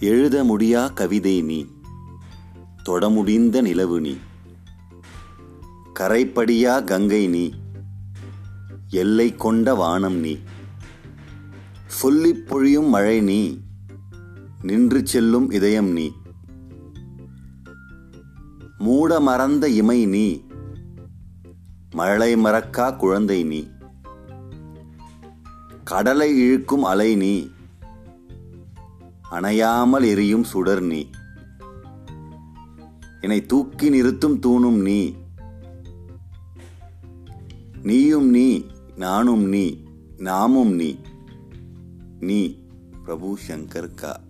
எழுத முடியா கவிதை நீ? தொடமுடிந்த நிலவு நீ? கரைப்படியா கங்கை நீ? எல்லை கொண்ட வானம் நீ? சொல்லிப் பொழியும் மழை நீ? நின்று செல்லும் இதயம் நீ? மூட மறந்த இமை நீ? மழை மறக்கா குழந்தை நீ? கடலை இழுக்கும் அலை நீ? அணையாமல் எரியும் சுடர் நீ. என்னை தூக்கி நிறுத்தும் தூணும் நீ. நீயும் நீ நானும் நீ நாமும் நீ. நீ பிரபு சங்கர் கா.